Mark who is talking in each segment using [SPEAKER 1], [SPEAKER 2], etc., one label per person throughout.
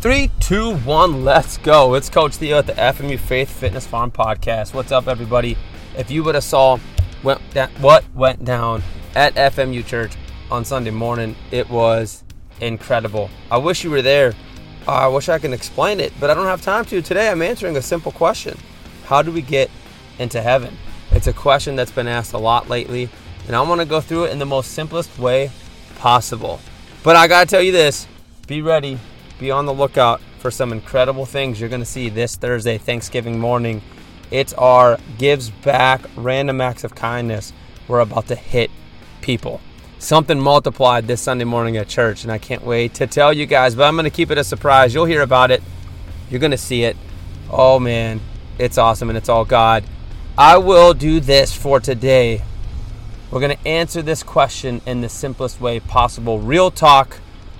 [SPEAKER 1] Three, two, one, let's go. It's Coach Theo at the FMU Faith Fitness Farm Podcast. What's up, everybody? If you would have saw what went down at FMU Church on Sunday morning, it was incredible. I wish you were there. I wish I could explain it, but I don't have time to. Today, I'm answering a simple question How do we get into heaven? It's a question that's been asked a lot lately, and I want to go through it in the most simplest way possible. But I got to tell you this be ready, be on the lookout for some incredible things you're going to see this Thursday, Thanksgiving morning. It's our Gives Back Random Acts of Kindness. We're about to hit people. Something multiplied this Sunday morning at church, and I can't wait to tell you guys, but I'm going to keep it a surprise. You'll hear about it, you're going to see it. Oh man, it's awesome, and it's all God. I will do this for today. We're going to answer this question in the simplest way possible. Real talk.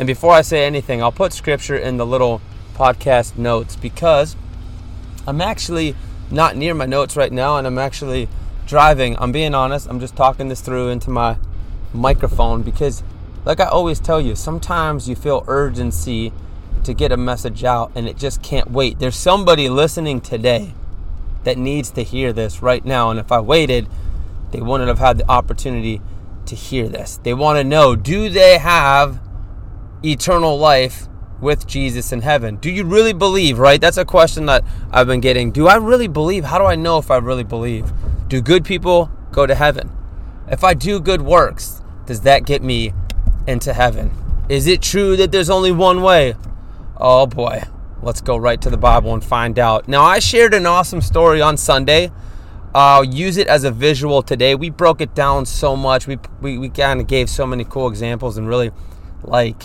[SPEAKER 1] And before I say anything, I'll put scripture in the little podcast notes because I'm actually not near my notes right now and I'm actually driving. I'm being honest. I'm just talking this through into my microphone because, like I always tell you, sometimes you feel urgency to get a message out and it just can't wait. There's somebody listening today that needs to hear this right now. And if I waited, they wouldn't have had the opportunity to hear this. They want to know do they have eternal life with Jesus in heaven? Do you really believe, right? That's a question that I've been getting. Do I really believe? How do I know if I really believe? Do good people go to heaven? If I do good works, does that get me into heaven? Is it true that there's only one way? Oh boy, let's go right to the Bible and find out. Now, I shared an awesome story on Sunday. I'll use it as a visual today. We broke it down so much. We, we, we kind of gave so many cool examples and really like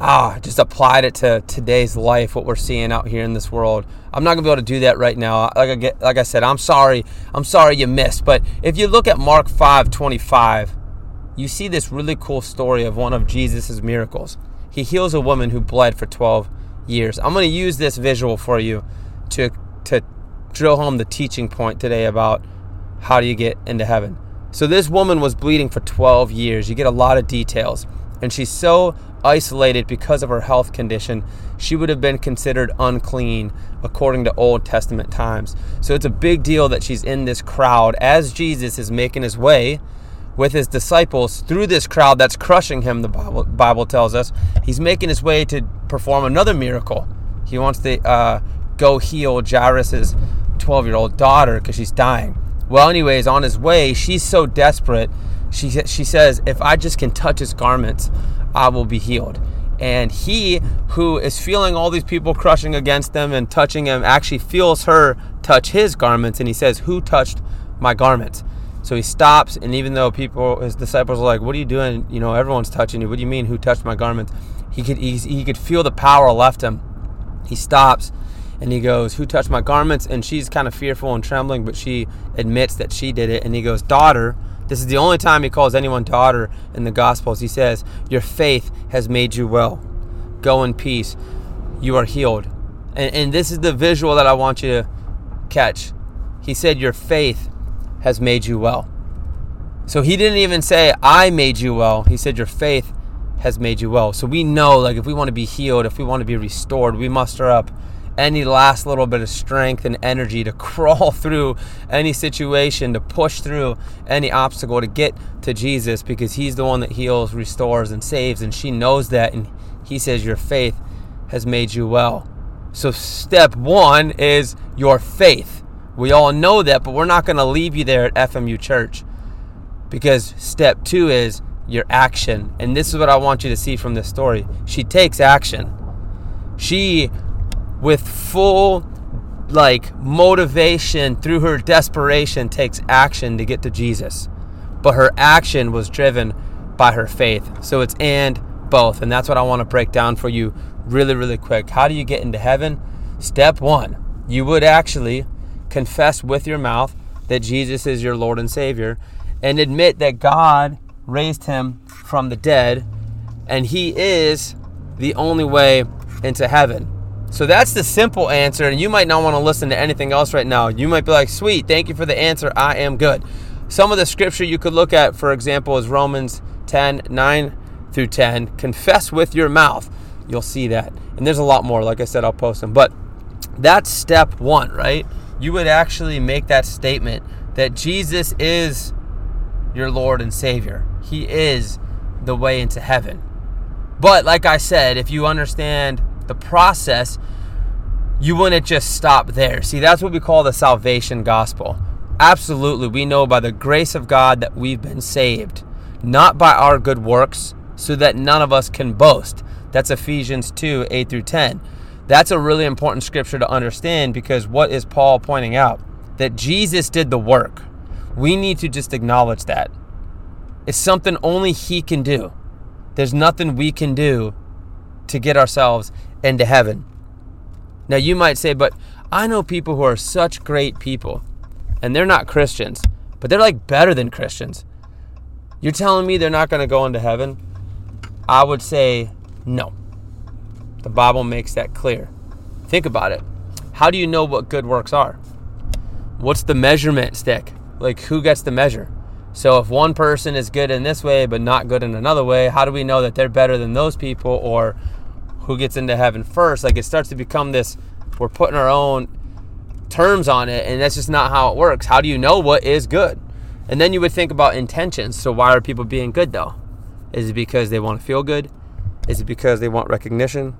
[SPEAKER 1] ah, just applied it to today's life, what we're seeing out here in this world. I'm not gonna be able to do that right now. Like I get, like I said, I'm sorry. I'm sorry you missed. But if you look at Mark 5, 25, you see this really cool story of one of Jesus' miracles. He heals a woman who bled for 12 years. I'm gonna use this visual for you to to drill home the teaching point today about how do you get into heaven. So this woman was bleeding for 12 years. You get a lot of details. And she's so isolated because of her health condition, she would have been considered unclean according to Old Testament times. So it's a big deal that she's in this crowd as Jesus is making his way with his disciples through this crowd that's crushing him, the Bible, Bible tells us. He's making his way to perform another miracle. He wants to uh, go heal Jairus' 12 year old daughter because she's dying. Well, anyways, on his way, she's so desperate. She, she says, If I just can touch his garments, I will be healed. And he, who is feeling all these people crushing against him and touching him, actually feels her touch his garments. And he says, Who touched my garments? So he stops, and even though people, his disciples are like, "What are you doing? You know, everyone's touching you. What do you mean? Who touched my garments?" He could he, he could feel the power left him. He stops, and he goes, "Who touched my garments?" And she's kind of fearful and trembling, but she admits that she did it. And he goes, "Daughter." This is the only time he calls anyone daughter in the Gospels. He says, Your faith has made you well. Go in peace. You are healed. And, and this is the visual that I want you to catch. He said, Your faith has made you well. So he didn't even say, I made you well. He said, Your faith has made you well. So we know, like, if we want to be healed, if we want to be restored, we muster up any last little bit of strength and energy to crawl through any situation, to push through any obstacle to get to Jesus because He's the one that heals, restores, and saves. And she knows that. And He says, Your faith has made you well. So, step one is your faith. We all know that, but we're not going to leave you there at FMU Church because step two is your action. And this is what I want you to see from this story. She takes action. She with full like motivation through her desperation takes action to get to Jesus. But her action was driven by her faith. So it's and both. And that's what I want to break down for you really, really quick. How do you get into heaven? Step one, you would actually confess with your mouth that Jesus is your Lord and Savior and admit that God raised him from the dead and he is the only way into heaven. So that's the simple answer, and you might not want to listen to anything else right now. You might be like, sweet, thank you for the answer. I am good. Some of the scripture you could look at, for example, is Romans 10 9 through 10. Confess with your mouth. You'll see that. And there's a lot more. Like I said, I'll post them. But that's step one, right? You would actually make that statement that Jesus is your Lord and Savior. He is the way into heaven. But like I said, if you understand the process, you wouldn't just stop there. See, that's what we call the salvation gospel. Absolutely, we know by the grace of God that we've been saved, not by our good works, so that none of us can boast. That's Ephesians 2 8 through 10. That's a really important scripture to understand because what is Paul pointing out? That Jesus did the work. We need to just acknowledge that. It's something only He can do. There's nothing we can do to get ourselves into heaven. Now, you might say, but I know people who are such great people and they're not Christians, but they're like better than Christians. You're telling me they're not going to go into heaven? I would say no. The Bible makes that clear. Think about it. How do you know what good works are? What's the measurement stick? Like, who gets the measure? So, if one person is good in this way but not good in another way, how do we know that they're better than those people or who gets into heaven first? Like, it starts to become this we're putting our own terms on it, and that's just not how it works. How do you know what is good? And then you would think about intentions. So, why are people being good though? Is it because they want to feel good? Is it because they want recognition,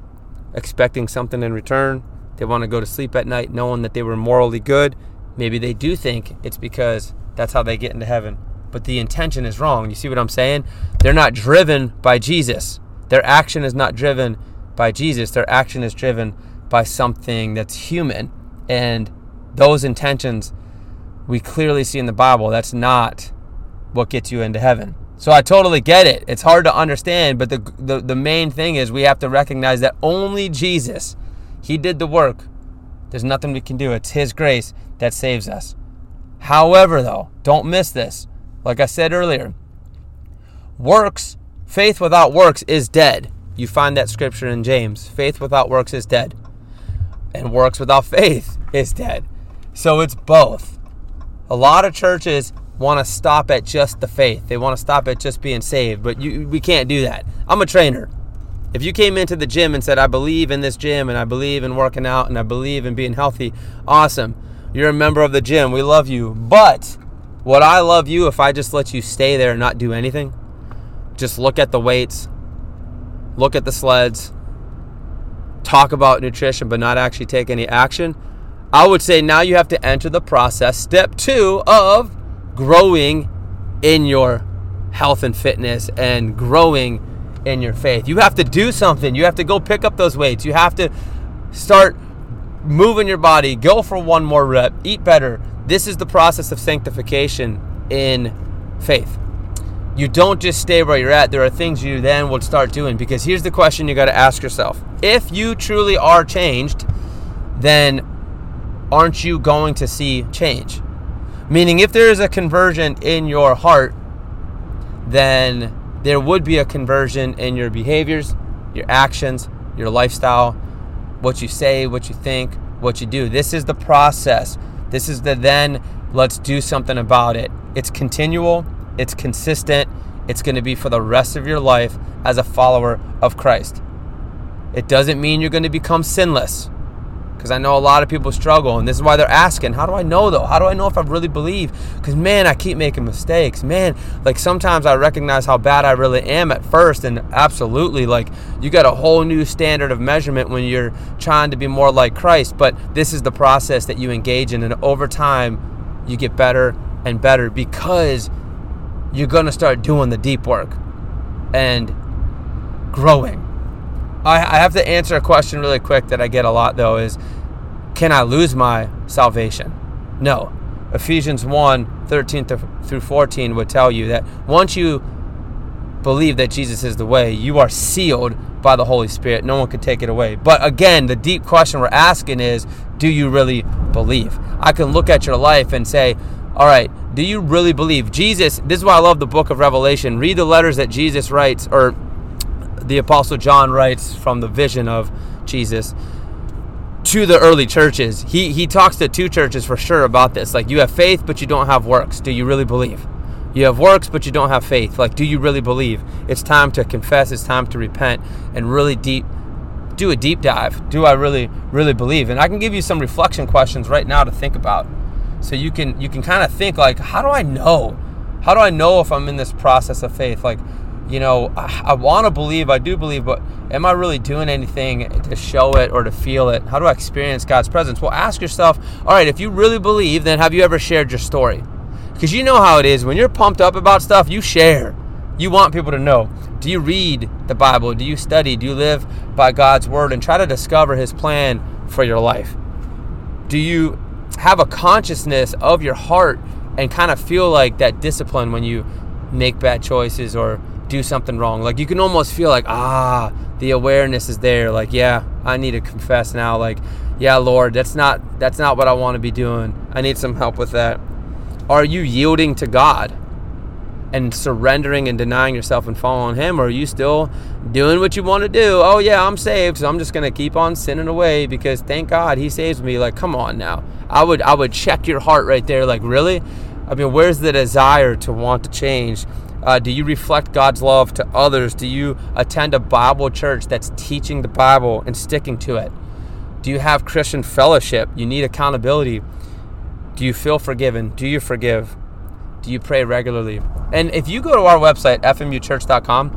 [SPEAKER 1] expecting something in return? They want to go to sleep at night knowing that they were morally good. Maybe they do think it's because that's how they get into heaven. But the intention is wrong. You see what I'm saying? They're not driven by Jesus. Their action is not driven by Jesus. Their action is driven by something that's human. And those intentions we clearly see in the Bible. That's not what gets you into heaven. So I totally get it. It's hard to understand, but the, the, the main thing is we have to recognize that only Jesus, He did the work. There's nothing we can do. It's His grace that saves us. However, though, don't miss this. Like I said earlier, works, faith without works is dead. You find that scripture in James. Faith without works is dead. And works without faith is dead. So it's both. A lot of churches want to stop at just the faith. They want to stop at just being saved, but you, we can't do that. I'm a trainer. If you came into the gym and said, I believe in this gym and I believe in working out and I believe in being healthy, awesome. You're a member of the gym. We love you. But would I love you if I just let you stay there and not do anything? Just look at the weights, look at the sleds, talk about nutrition, but not actually take any action? I would say now you have to enter the process, step two of growing in your health and fitness and growing in your faith. You have to do something. You have to go pick up those weights. You have to start moving your body, go for one more rep, eat better. This is the process of sanctification in faith. You don't just stay where you're at. There are things you then will start doing because here's the question you got to ask yourself. If you truly are changed, then aren't you going to see change? Meaning, if there is a conversion in your heart, then there would be a conversion in your behaviors, your actions, your lifestyle, what you say, what you think, what you do. This is the process. This is the then let's do something about it. It's continual, it's consistent, it's going to be for the rest of your life as a follower of Christ. It doesn't mean you're going to become sinless because I know a lot of people struggle, and this is why they're asking, How do I know though? How do I know if I really believe? Because man, I keep making mistakes. Man, like sometimes I recognize how bad I really am at first, and absolutely, like you got a whole new standard of measurement when you're trying to be more like Christ. But this is the process that you engage in, and over time, you get better and better because you're going to start doing the deep work and growing I, I have to answer a question really quick that I get a lot though is can I lose my salvation? No. Ephesians 1 13 through 14 would tell you that once you believe that Jesus is the way, you are sealed by the Holy Spirit. No one can take it away. But again, the deep question we're asking is do you really believe? I can look at your life and say, all right, do you really believe? Jesus, this is why I love the book of Revelation. Read the letters that Jesus writes, or the Apostle John writes from the vision of Jesus to the early churches. He he talks to two churches for sure about this. Like you have faith but you don't have works. Do you really believe? You have works but you don't have faith. Like do you really believe? It's time to confess, it's time to repent and really deep do a deep dive. Do I really, really believe? And I can give you some reflection questions right now to think about. So you can you can kind of think like, how do I know? How do I know if I'm in this process of faith? Like, you know, I, I want to believe, I do believe, but am I really doing anything to show it or to feel it? How do I experience God's presence? Well, ask yourself, all right, if you really believe, then have you ever shared your story? Because you know how it is. When you're pumped up about stuff, you share. You want people to know. Do you read the Bible? Do you study? Do you live by God's word and try to discover his plan for your life? Do you have a consciousness of your heart and kind of feel like that discipline when you make bad choices or do something wrong? Like you can almost feel like, ah, the awareness is there. Like, yeah, I need to confess now. Like, yeah, Lord, that's not that's not what I want to be doing. I need some help with that. Are you yielding to God? And surrendering and denying yourself and following him or are you still doing what you want to do? Oh yeah i'm saved so i'm just going to keep on sinning away because thank god he saves me. Like come on now. I would i would check your heart right there like really? I mean where's the desire to want to change? Uh, do you reflect god's love to others? Do you attend a bible church that's teaching the bible and sticking to it? Do you have christian fellowship? You need accountability. Do you feel forgiven? Do you forgive do you pray regularly? And if you go to our website, fmuchurch.com,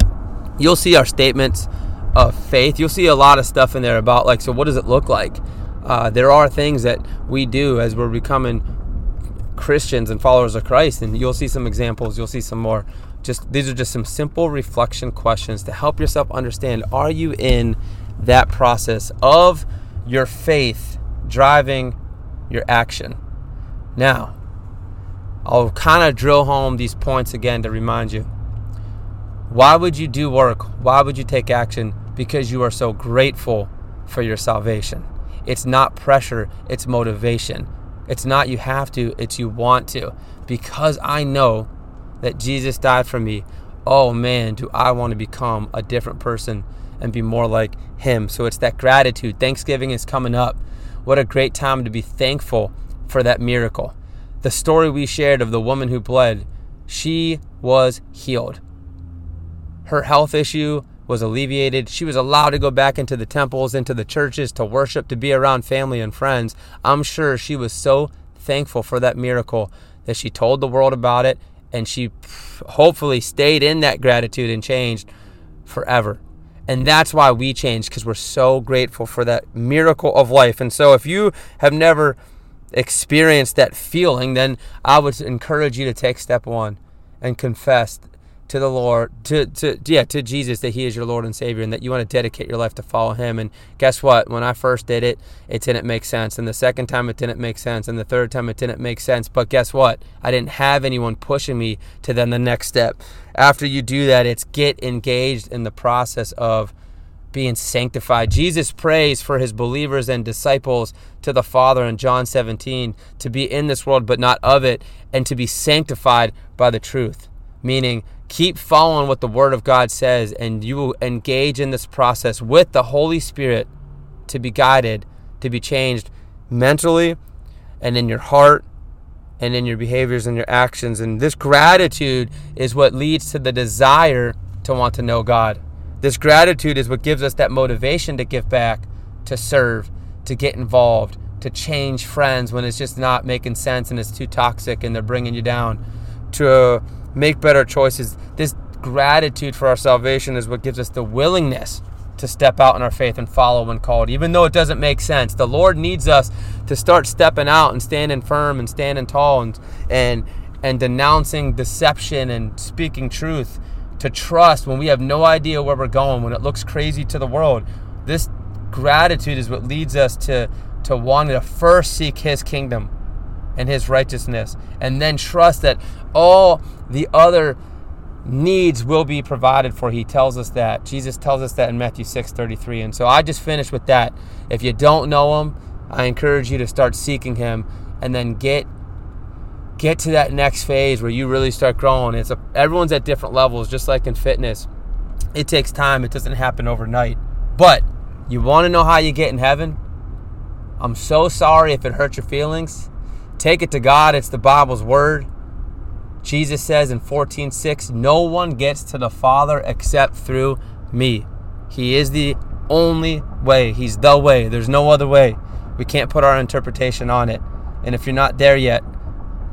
[SPEAKER 1] you'll see our statements of faith. You'll see a lot of stuff in there about, like, so what does it look like? Uh, there are things that we do as we're becoming Christians and followers of Christ, and you'll see some examples, you'll see some more. Just these are just some simple reflection questions to help yourself understand are you in that process of your faith driving your action? Now, I'll kind of drill home these points again to remind you. Why would you do work? Why would you take action? Because you are so grateful for your salvation. It's not pressure, it's motivation. It's not you have to, it's you want to. Because I know that Jesus died for me, oh man, do I want to become a different person and be more like Him. So it's that gratitude. Thanksgiving is coming up. What a great time to be thankful for that miracle the story we shared of the woman who bled, she was healed. Her health issue was alleviated. She was allowed to go back into the temples, into the churches to worship, to be around family and friends. I'm sure she was so thankful for that miracle that she told the world about it and she hopefully stayed in that gratitude and changed forever. And that's why we changed because we're so grateful for that miracle of life. And so if you have never experience that feeling, then I would encourage you to take step one and confess to the Lord, to, to yeah, to Jesus that He is your Lord and Savior, and that you want to dedicate your life to follow Him. And guess what? When I first did it, it didn't make sense, and the second time it didn't make sense, and the third time it didn't make sense. But guess what? I didn't have anyone pushing me to then the next step. After you do that, it's get engaged in the process of being sanctified. Jesus prays for his believers and disciples to the Father in John 17 to be in this world but not of it and to be sanctified by the truth. Meaning, keep following what the Word of God says and you will engage in this process with the Holy Spirit to be guided, to be changed mentally and in your heart and in your behaviors and your actions. And this gratitude is what leads to the desire to want to know God. This gratitude is what gives us that motivation to give back, to serve, to get involved, to change friends when it's just not making sense and it's too toxic and they're bringing you down, to make better choices. This gratitude for our salvation is what gives us the willingness to step out in our faith and follow when called, even though it doesn't make sense. The Lord needs us to start stepping out and standing firm and standing tall and and and denouncing deception and speaking truth to trust when we have no idea where we're going, when it looks crazy to the world. This gratitude is what leads us to, to wanting to first seek His kingdom and His righteousness, and then trust that all the other needs will be provided for. He tells us that. Jesus tells us that in Matthew 6 33. And so I just finished with that. If you don't know Him, I encourage you to start seeking Him and then get get to that next phase where you really start growing. It's a, everyone's at different levels, just like in fitness. It takes time. It doesn't happen overnight. But you want to know how you get in heaven? I'm so sorry if it hurt your feelings. Take it to God. It's the Bible's word. Jesus says in 14:6, "No one gets to the Father except through me." He is the only way. He's the way. There's no other way. We can't put our interpretation on it. And if you're not there yet,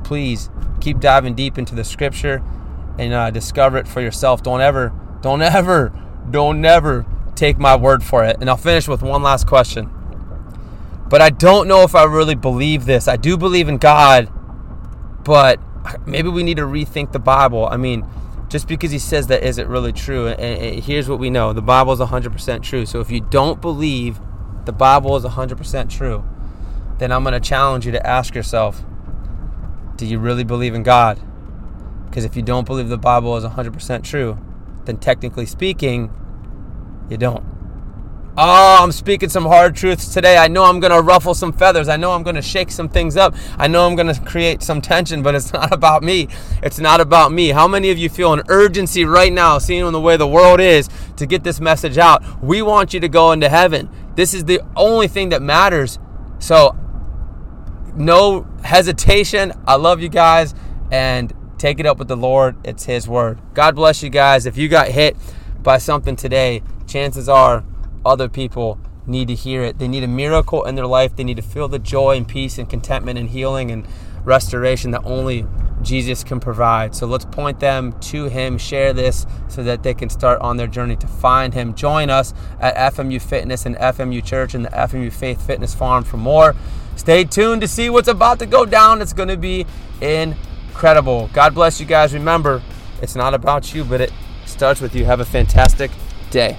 [SPEAKER 1] please keep diving deep into the scripture and uh, discover it for yourself. Don't ever, don't ever, don't ever take my word for it. And I'll finish with one last question. But I don't know if I really believe this. I do believe in God, but maybe we need to rethink the Bible. I mean, just because he says that, is it really true? And, here's what we know the Bible is 100% true. So if you don't believe the Bible is 100% true, then I'm going to challenge you to ask yourself do you really believe in God? Because if you don't believe the Bible is 100% true, then technically speaking, you don't. Oh, I'm speaking some hard truths today. I know I'm going to ruffle some feathers. I know I'm going to shake some things up. I know I'm going to create some tension, but it's not about me. It's not about me. How many of you feel an urgency right now, seeing the way the world is, to get this message out? We want you to go into heaven. This is the only thing that matters. So, no hesitation. I love you guys and take it up with the Lord. It's His word. God bless you guys. If you got hit by something today, chances are other people need to hear it. They need a miracle in their life. They need to feel the joy and peace and contentment and healing and restoration that only Jesus can provide. So let's point them to Him, share this so that they can start on their journey to find Him. Join us at FMU Fitness and FMU Church and the FMU Faith Fitness Farm for more. Stay tuned to see what's about to go down. It's going to be incredible. God bless you guys. Remember, it's not about you, but it starts with you. Have a fantastic day.